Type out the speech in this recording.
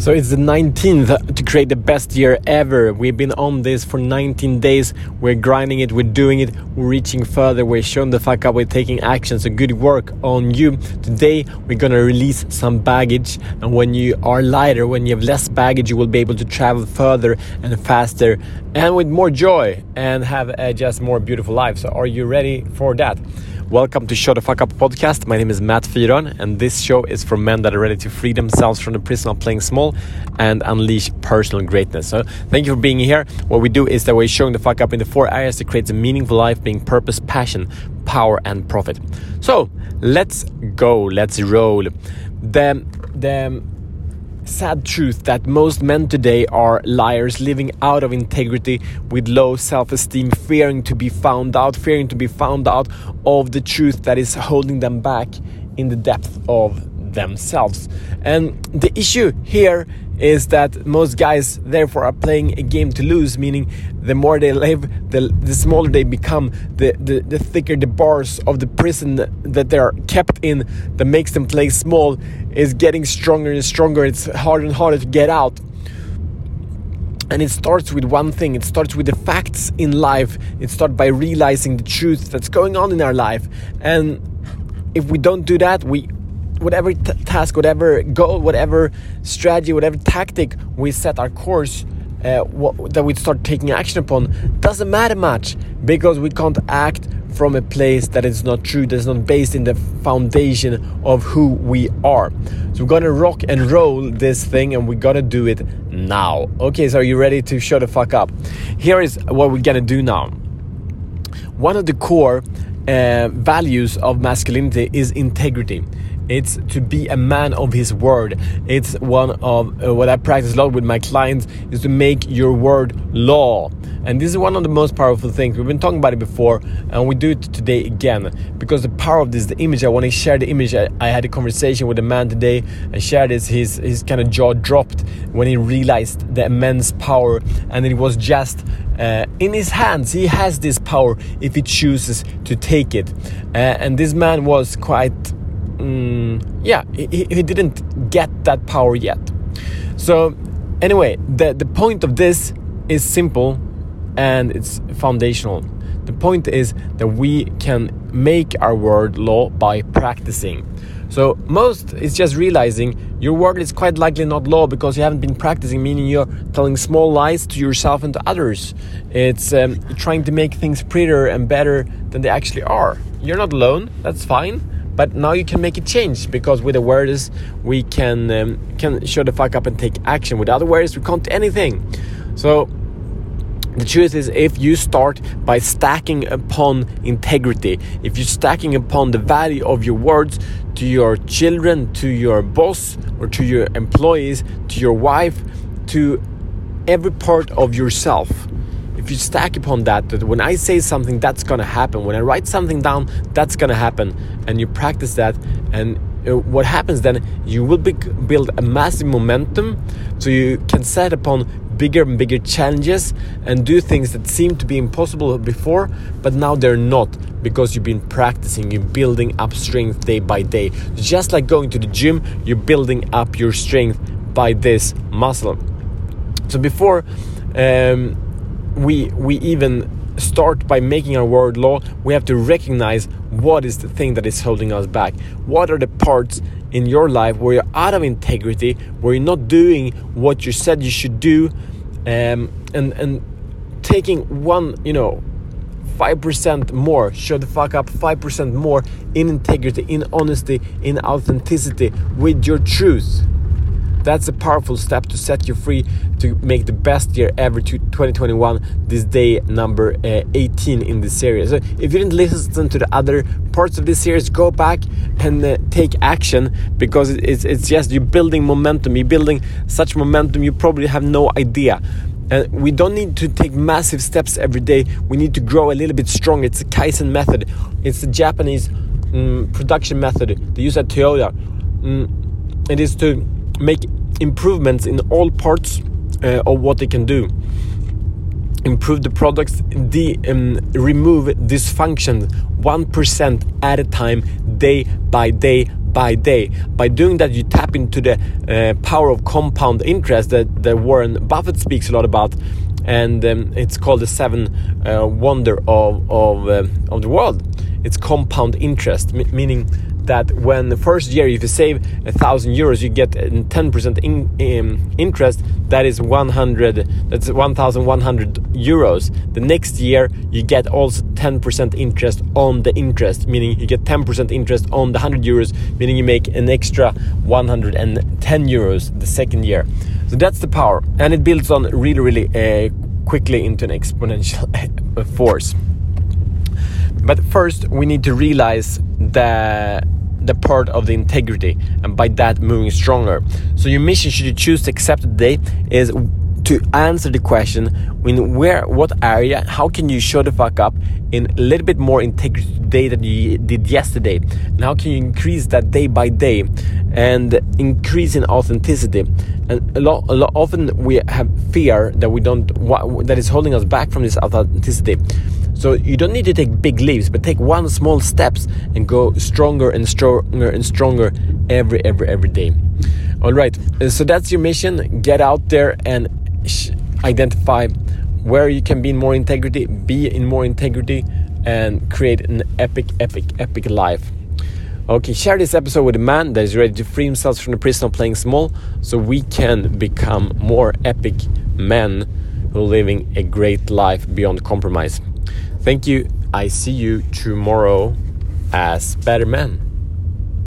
So it's the 19th to create the best year ever. We've been on this for 19 days. We're grinding it, we're doing it, we're reaching further, we're showing the fuck up, we're taking action. So good work on you. Today we're gonna release some baggage, and when you are lighter, when you have less baggage, you will be able to travel further and faster and with more joy and have a just more beautiful life. So are you ready for that? Welcome to Show the Fuck Up podcast. My name is Matt Fyron, and this show is for men that are ready to free themselves from the prison of playing small and unleash personal greatness. So, thank you for being here. What we do is that we're showing the fuck up in the four areas that creates a meaningful life, being purpose, passion, power, and profit. So, let's go. Let's roll. The the sad truth that most men today are liars living out of integrity with low self-esteem fearing to be found out fearing to be found out of the truth that is holding them back in the depth of themselves. And the issue here is that most guys therefore are playing a game to lose meaning the more they live the, the smaller they become the, the, the thicker the bars of the prison that they are kept in that makes them play small is getting stronger and stronger. It's harder and harder to get out. And it starts with one thing. It starts with the facts in life. It starts by realizing the truth that's going on in our life. And if we don't do that we whatever t- task, whatever goal, whatever strategy, whatever tactic we set our course uh, what, that we start taking action upon doesn't matter much because we can't act from a place that is not true, that's not based in the foundation of who we are. So we're gonna rock and roll this thing and we're gonna do it now. Okay, so are you ready to shut the fuck up? Here is what we're gonna do now. One of the core uh, values of masculinity is integrity. It's to be a man of his word. It's one of uh, what I practice a lot with my clients is to make your word law. And this is one of the most powerful things. We've been talking about it before, and we do it today again because the power of this, the image. I want to share the image. I, I had a conversation with a man today. I shared this. His his kind of jaw dropped when he realized the immense power, and it was just uh, in his hands. He has this power if he chooses to take it. Uh, and this man was quite mm, yeah, he, he didn't get that power yet. So, anyway, the, the point of this is simple and it's foundational. The point is that we can make our word law by practicing. So most is just realizing your word is quite likely not law because you haven't been practicing, meaning you're telling small lies to yourself and to others. It's um, trying to make things prettier and better than they actually are. You're not alone, that's fine but now you can make a change because with awareness we can um, can show the fuck up and take action. Without awareness we can't do anything. So the truth is if you start by stacking upon integrity if you're stacking upon the value of your words to your children to your boss or to your employees to your wife to every part of yourself you stack upon that, that when I say something, that's gonna happen. When I write something down, that's gonna happen. And you practice that, and uh, what happens then, you will be, build a massive momentum so you can set upon bigger and bigger challenges and do things that seem to be impossible before, but now they're not because you've been practicing, you're building up strength day by day. Just like going to the gym, you're building up your strength by this muscle. So before, um, we we even start by making our word law, we have to recognize what is the thing that is holding us back. What are the parts in your life where you're out of integrity, where you're not doing what you said you should do, um, and and taking one, you know, five percent more, show the fuck up five percent more in integrity, in honesty, in authenticity with your truth. That's a powerful step to set you free to make the best year ever to 2021 this day number uh, 18 in this series. So if you didn't listen to the other parts of this series, go back and uh, take action because it's, it's just you're building momentum. You're building such momentum you probably have no idea. And we don't need to take massive steps every day. We need to grow a little bit stronger. It's a Kaizen method. It's the Japanese um, production method they use at Toyota. Um, it is to make improvements in all parts uh, of what they can do. improve the products, de, um, remove dysfunction 1% at a time, day by day by day. By doing that, you tap into the uh, power of compound interest that, that Warren Buffett speaks a lot about. And um, it's called the seven uh, wonder of, of, uh, of the world. It's compound interest, meaning that when the first year if you save a thousand euros you get 10% in, um, interest that is 100 that's 1100 euros. The next year you get also 10% interest on the interest meaning you get 10% interest on the 100 euros meaning you make an extra 110 euros the second year. So that's the power and it builds on really really uh, quickly into an exponential force. But first, we need to realize that the part of the integrity and by that moving stronger. So your mission should you choose to accept today is to answer the question in where what area how can you show the fuck up in a little bit more integrity today than you did yesterday and how can you increase that day by day and increase in authenticity and a lot, a lot often we have fear that we don't that is holding us back from this authenticity so you don't need to take big leaps, but take one small steps and go stronger and stronger and stronger every every every day. All right. Uh, so that's your mission. Get out there and identify where you can be in more integrity, be in more integrity, and create an epic, epic, epic life. Okay, share this episode with a man that is ready to free himself from the prison of playing small so we can become more epic men who are living a great life beyond compromise. Thank you. I see you tomorrow as better men.